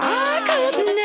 I couldn't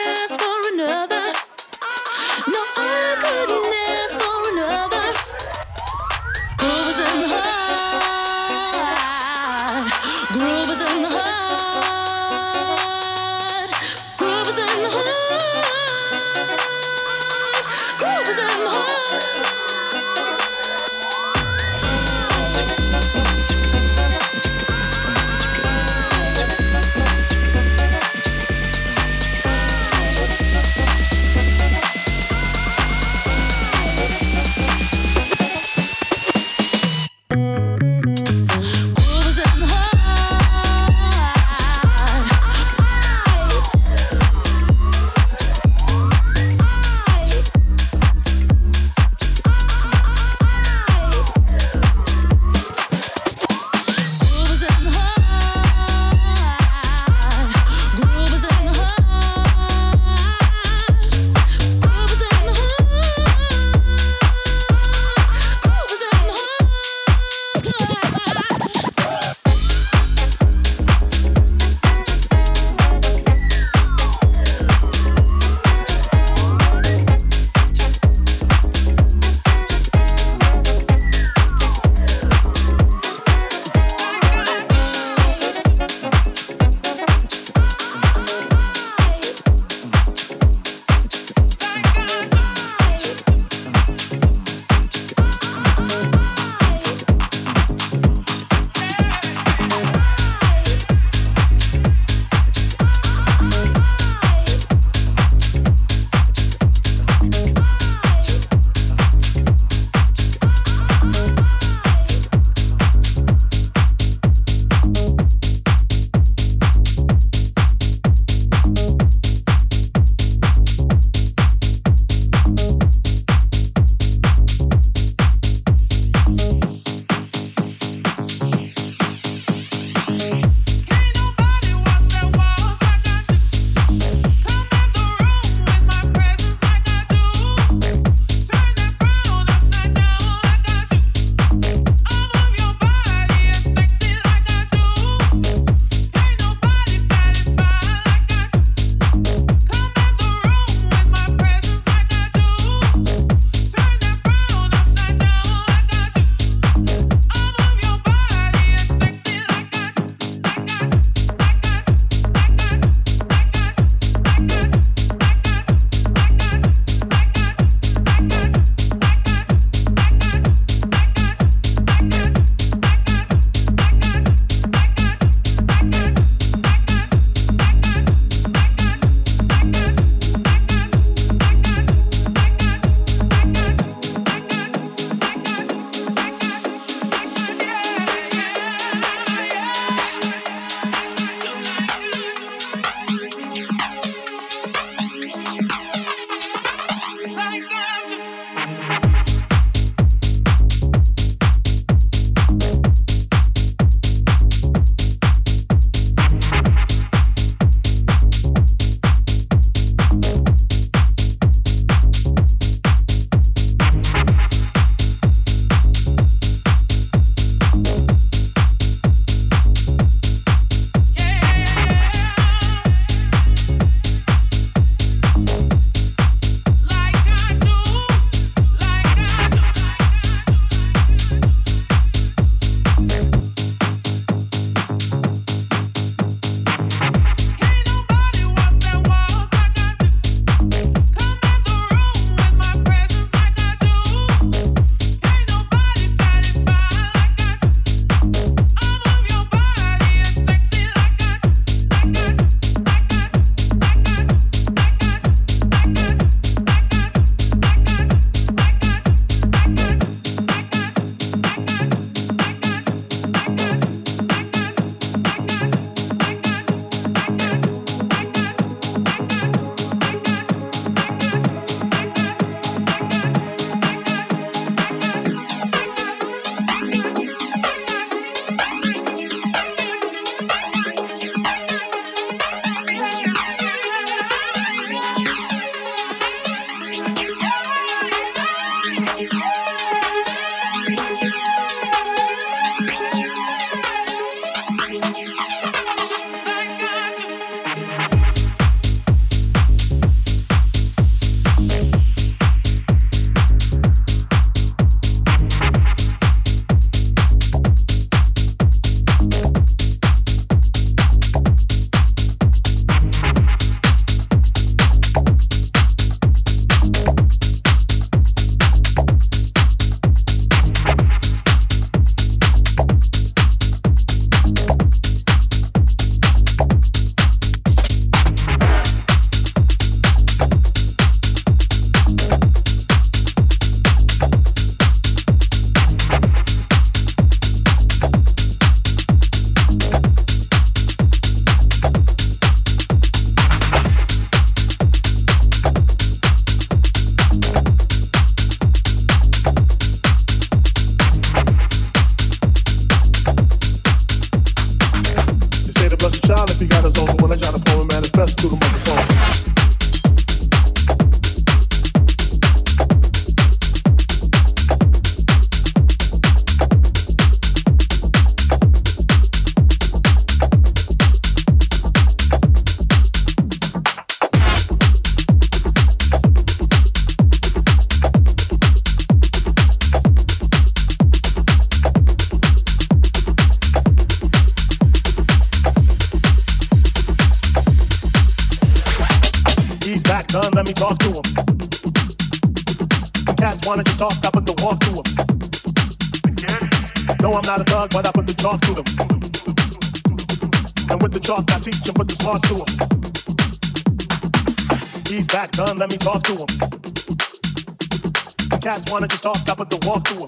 wanna just talk, I put the walk to them.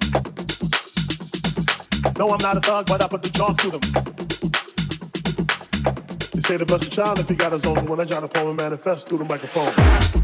No, I'm not a thug, but I put the talk to them. You say the blessed child if he got his own. When I try to poem manifest through the microphone.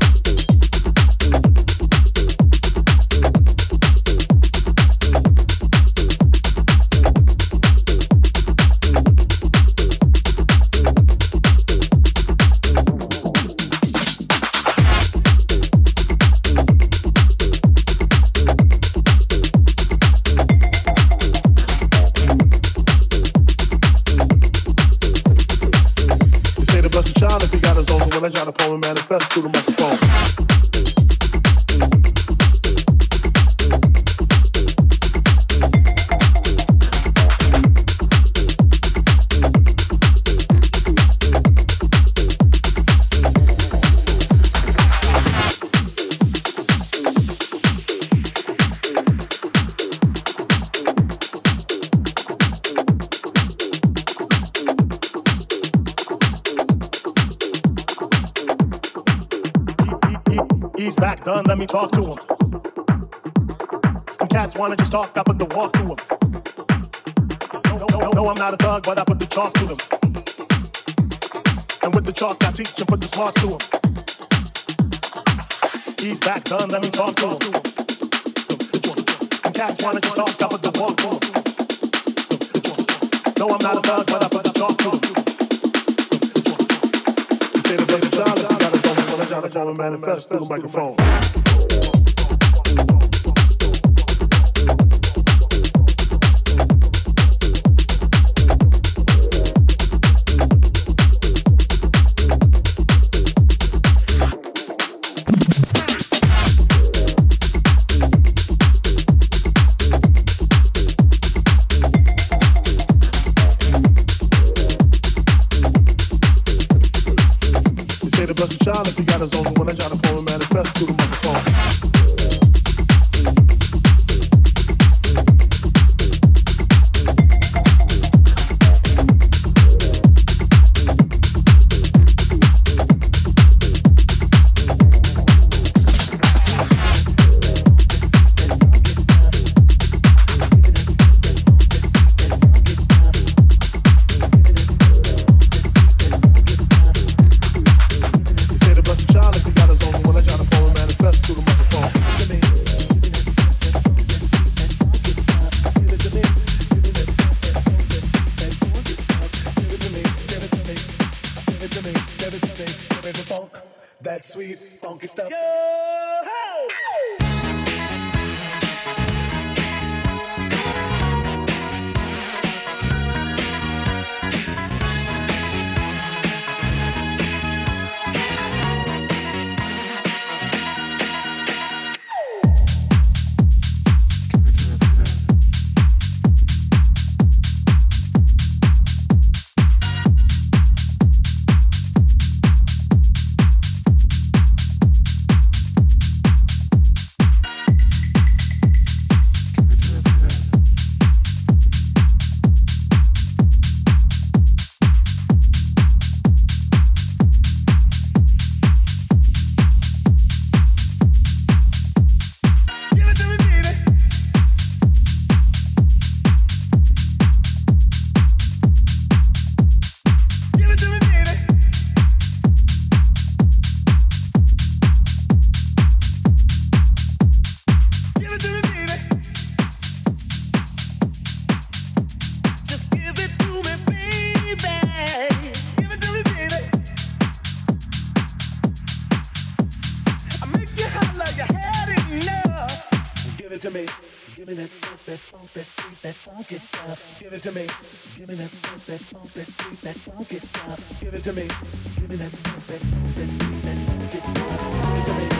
Smarts to him. He's back done, let me talk to him. Some cats wanna just talk, I put the walk to them. No, I'm not a thug, but I put the chalk to them. You say the best of Charlie, I gotta go, when I gotta go and manifest through the microphone. it to me. Give me that stuff, that funk, that sweet, that funky stuff. Give it to me. Give me that stuff, that funk, that sweet, that funky stuff. Give it to me. Give me that stuff, that funk, that sweet, that funky stuff. Give it to me.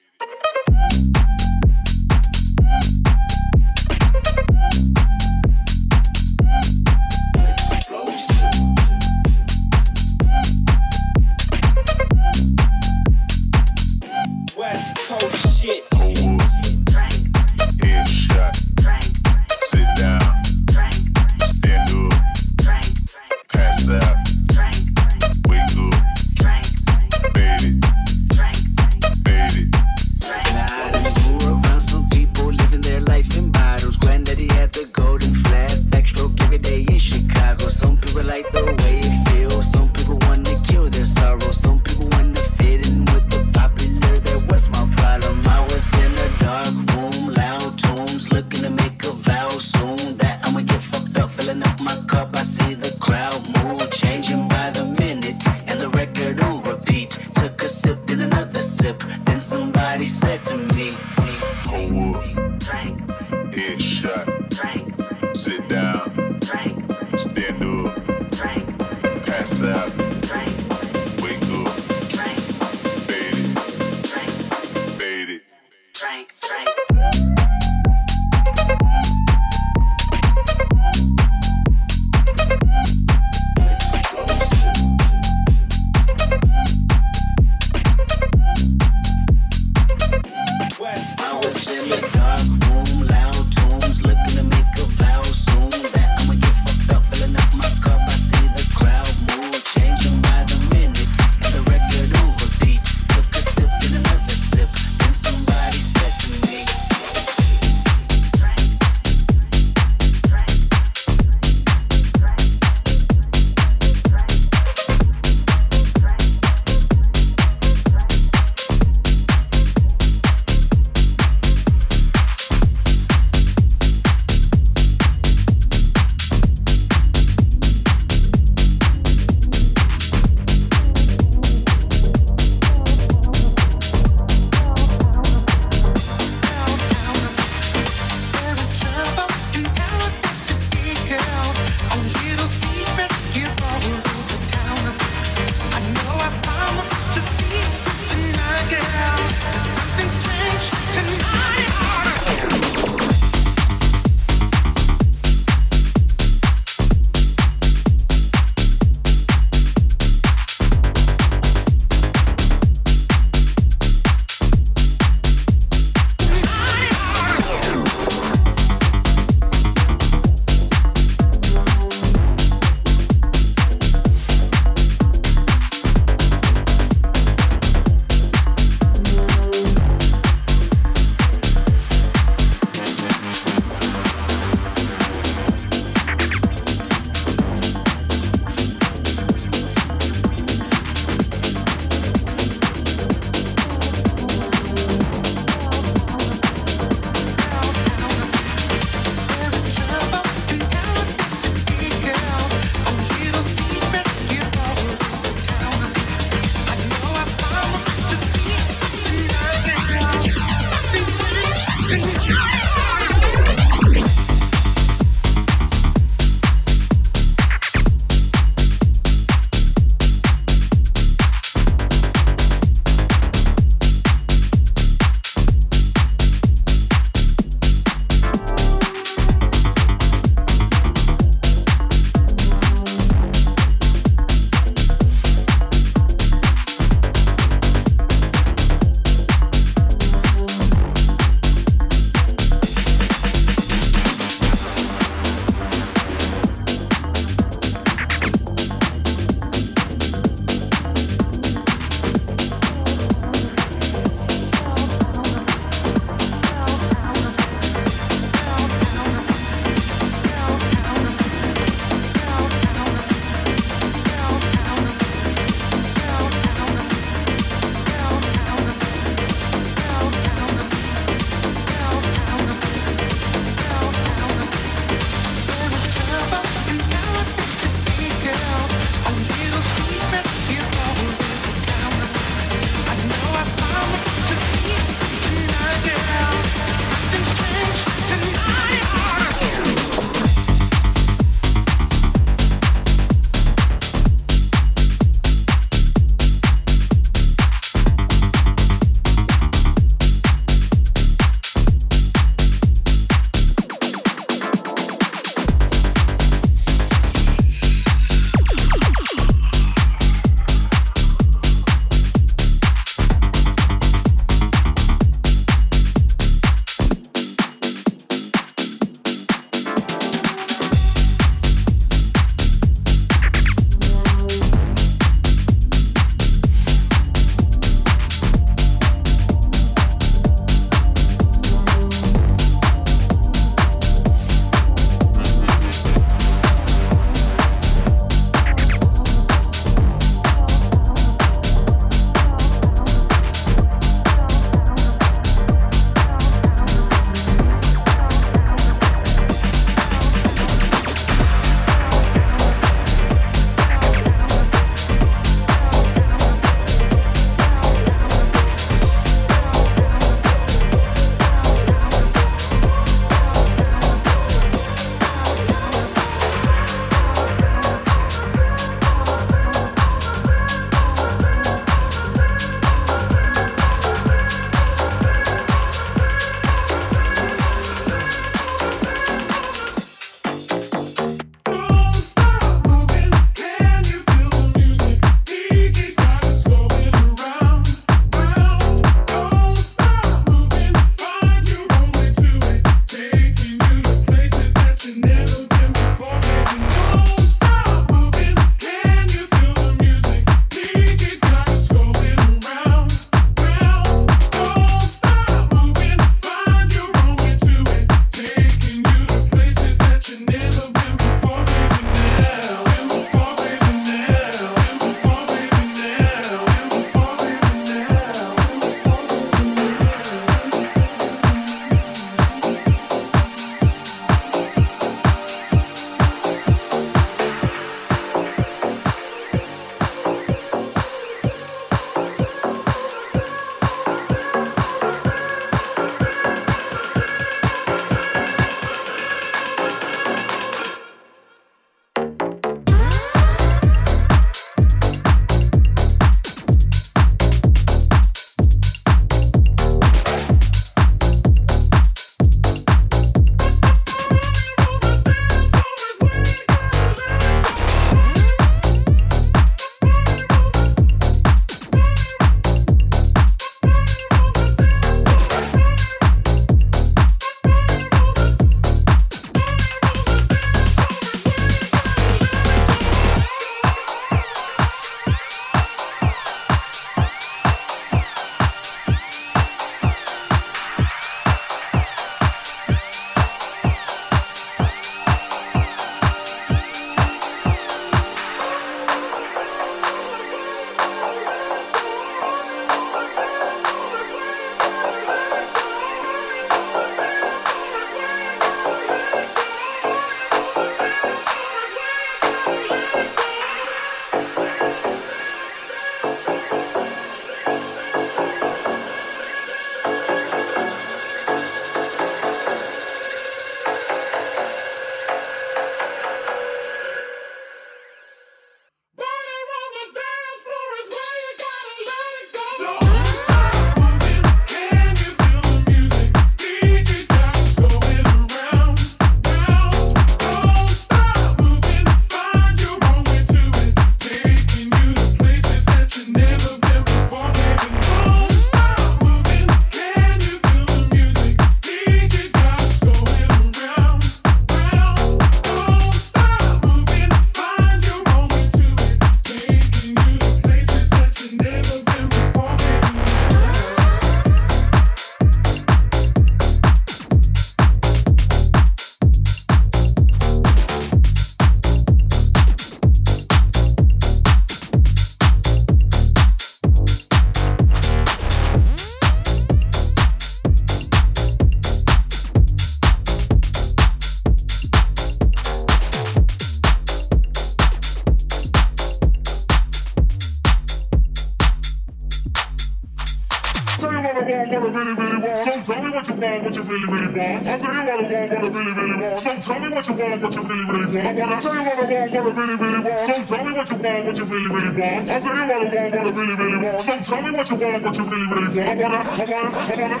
you want, what you really, really want. Come on, come on, come on.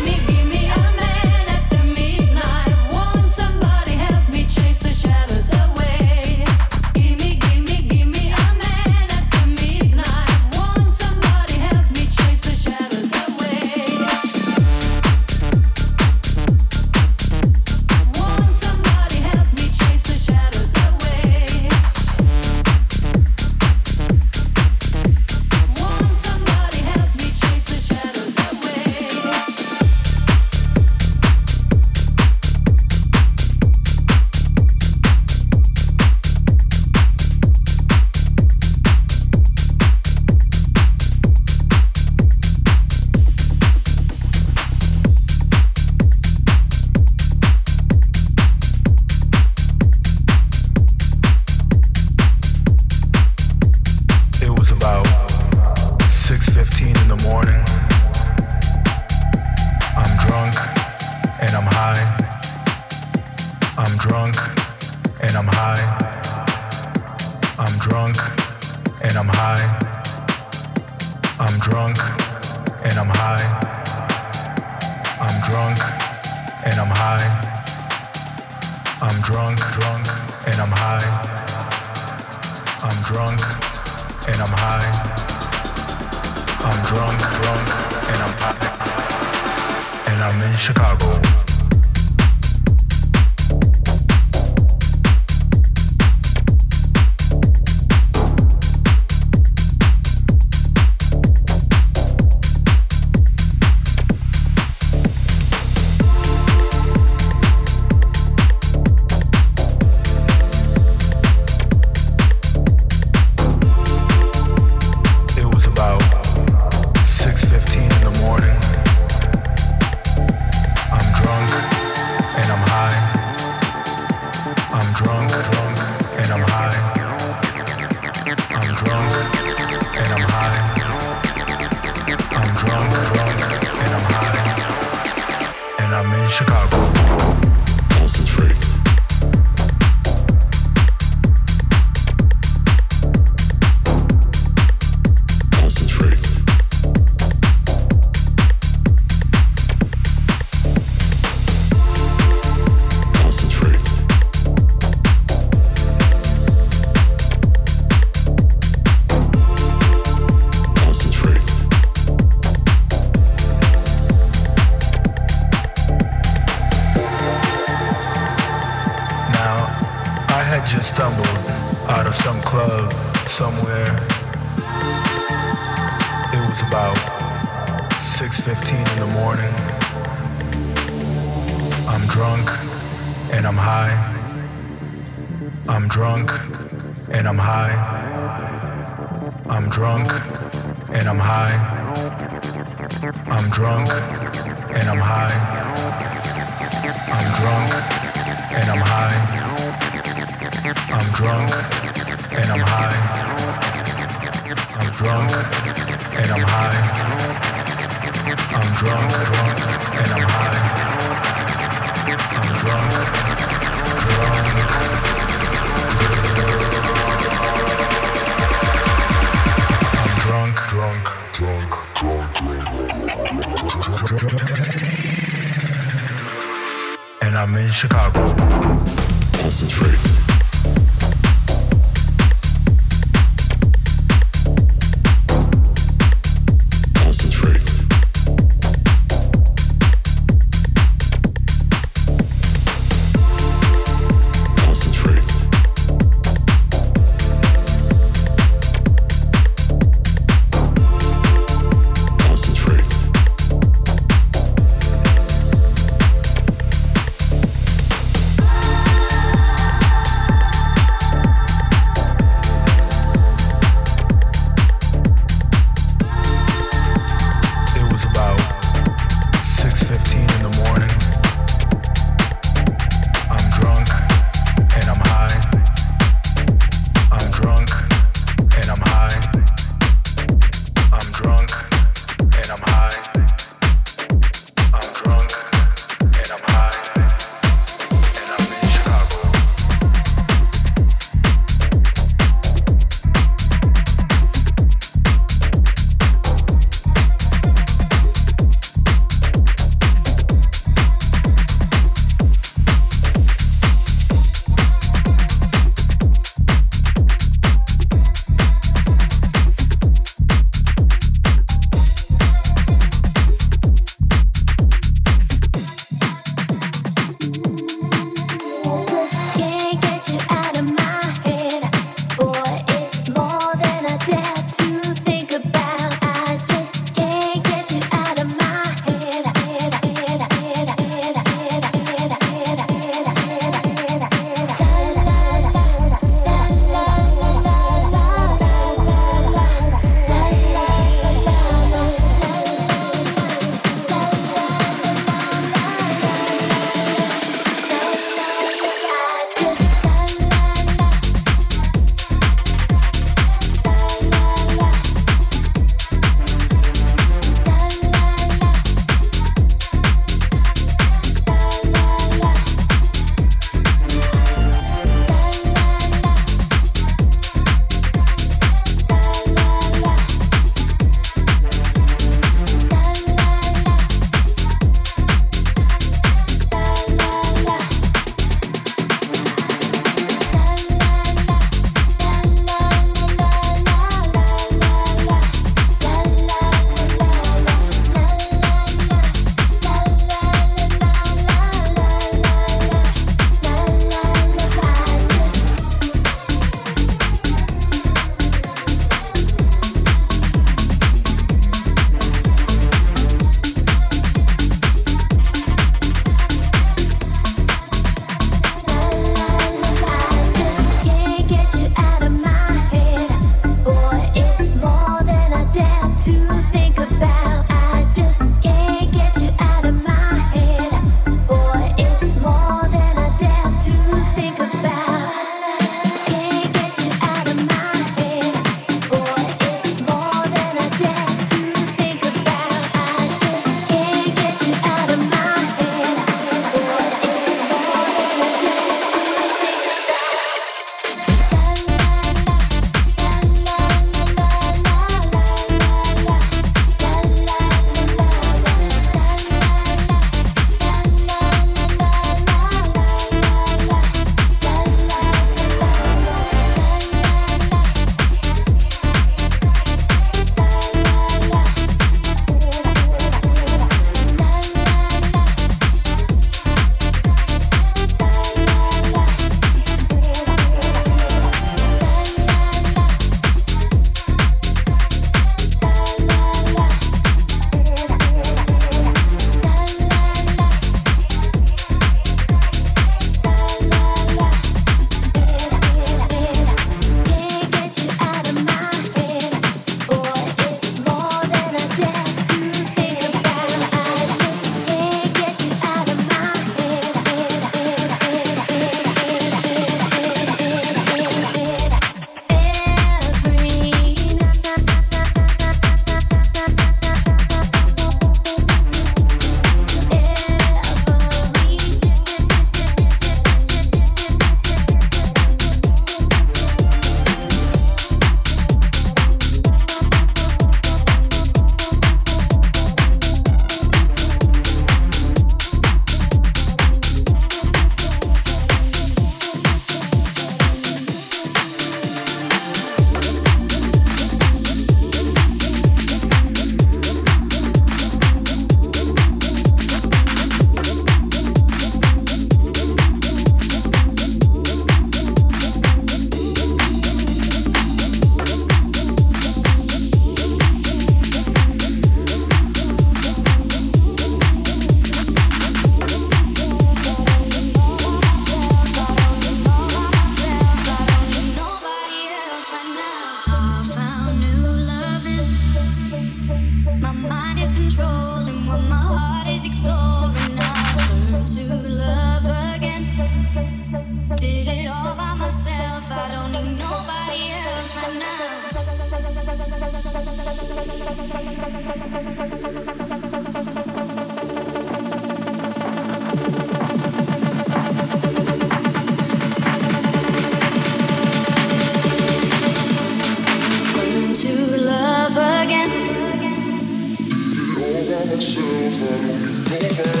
Over.